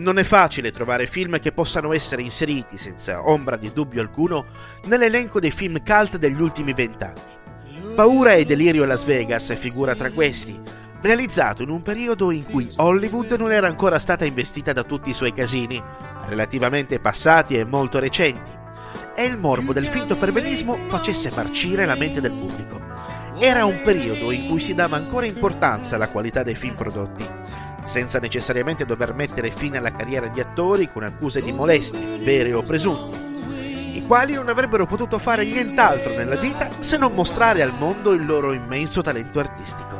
Non è facile trovare film che possano essere inseriti, senza ombra di dubbio alcuno, nell'elenco dei film cult degli ultimi vent'anni. Paura e delirio a Las Vegas figura tra questi, realizzato in un periodo in cui Hollywood non era ancora stata investita da tutti i suoi casini, relativamente passati e molto recenti, e il morbo del finto perbenismo facesse marcire la mente del pubblico. Era un periodo in cui si dava ancora importanza alla qualità dei film prodotti senza necessariamente dover mettere fine alla carriera di attori con accuse di molestie, vere o presunte, i quali non avrebbero potuto fare nient'altro nella vita se non mostrare al mondo il loro immenso talento artistico.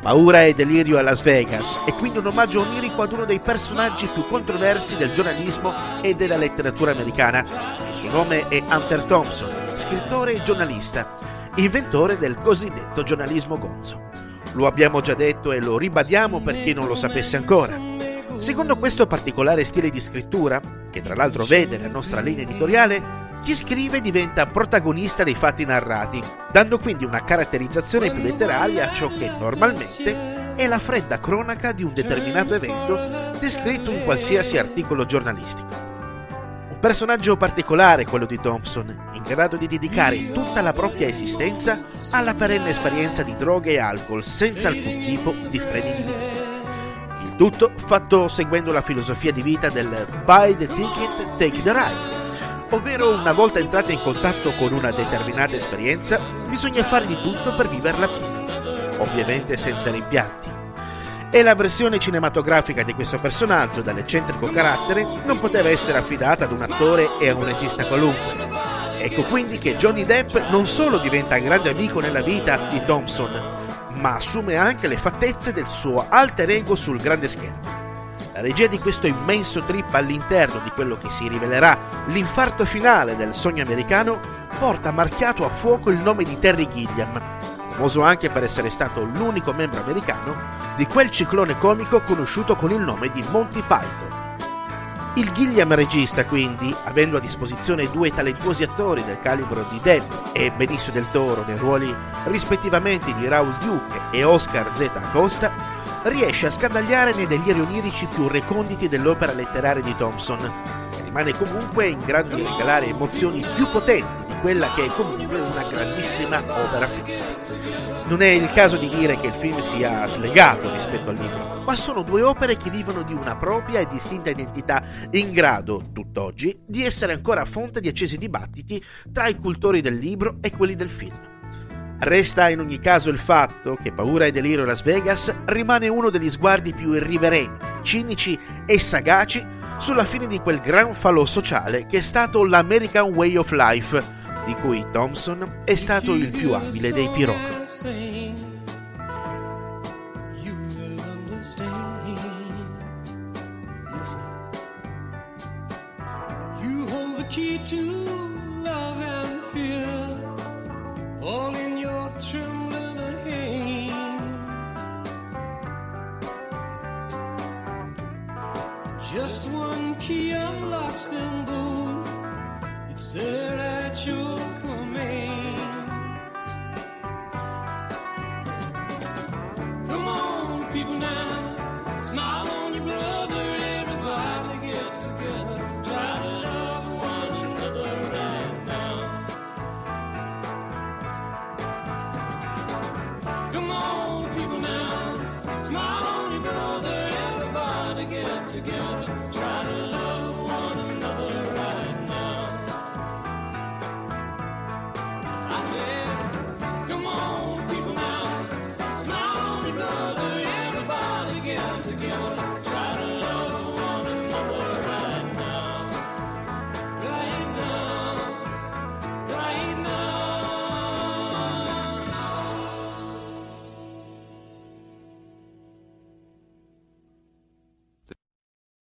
Paura e delirio a Las Vegas è quindi un omaggio onirico ad uno dei personaggi più controversi del giornalismo e della letteratura americana. Il suo nome è Hunter Thompson, scrittore e giornalista, inventore del cosiddetto giornalismo gonzo. Lo abbiamo già detto e lo ribadiamo per chi non lo sapesse ancora. Secondo questo particolare stile di scrittura, che tra l'altro vede la nostra linea editoriale, chi scrive diventa protagonista dei fatti narrati, dando quindi una caratterizzazione più letteraria a ciò che normalmente è la fredda cronaca di un determinato evento descritto in qualsiasi articolo giornalistico. Personaggio particolare quello di Thompson, in grado di dedicare tutta la propria esistenza alla perenne esperienza di droghe e alcol senza alcun tipo di freni di vita. Il tutto fatto seguendo la filosofia di vita del buy the ticket, take the ride, ovvero una volta entrati in contatto con una determinata esperienza bisogna fare di tutto per viverla piena, ovviamente senza rimpianti e la versione cinematografica di questo personaggio dall'eccentrico carattere non poteva essere affidata ad un attore e a un regista qualunque. Ecco quindi che Johnny Depp non solo diventa grande amico nella vita di Thompson, ma assume anche le fattezze del suo alter ego sul grande schermo. La regia di questo immenso trip all'interno di quello che si rivelerà l'infarto finale del sogno americano porta marchiato a fuoco il nome di Terry Gilliam, famoso anche per essere stato l'unico membro americano di quel ciclone comico conosciuto con il nome di Monty Python. Il Gilliam regista, quindi, avendo a disposizione due talentuosi attori del calibro di Depp e Benicio del Toro nei ruoli rispettivamente di Raul Duke e Oscar Z. Acosta, riesce a scandagliare nei deliri onirici più reconditi dell'opera letteraria di Thompson, e rimane comunque in grado di regalare emozioni più potenti quella che è comunque una grandissima opera finita. Non è il caso di dire che il film sia slegato rispetto al libro, ma sono due opere che vivono di una propria e distinta identità, in grado, tutt'oggi, di essere ancora fonte di accesi dibattiti tra i cultori del libro e quelli del film. Resta in ogni caso il fatto che Paura e Delirio Las Vegas rimane uno degli sguardi più irriverenti, cinici e sagaci sulla fine di quel gran falò sociale che è stato l'American Way of Life, di cui Thompson è stato il più abile dei piromani. Just one key unlocks them both. It's there at your command. Come on, people now, smile on your brother. Everybody get together. Try to love one another right now. Come on, people now, smile on your brother. Everybody get together. oh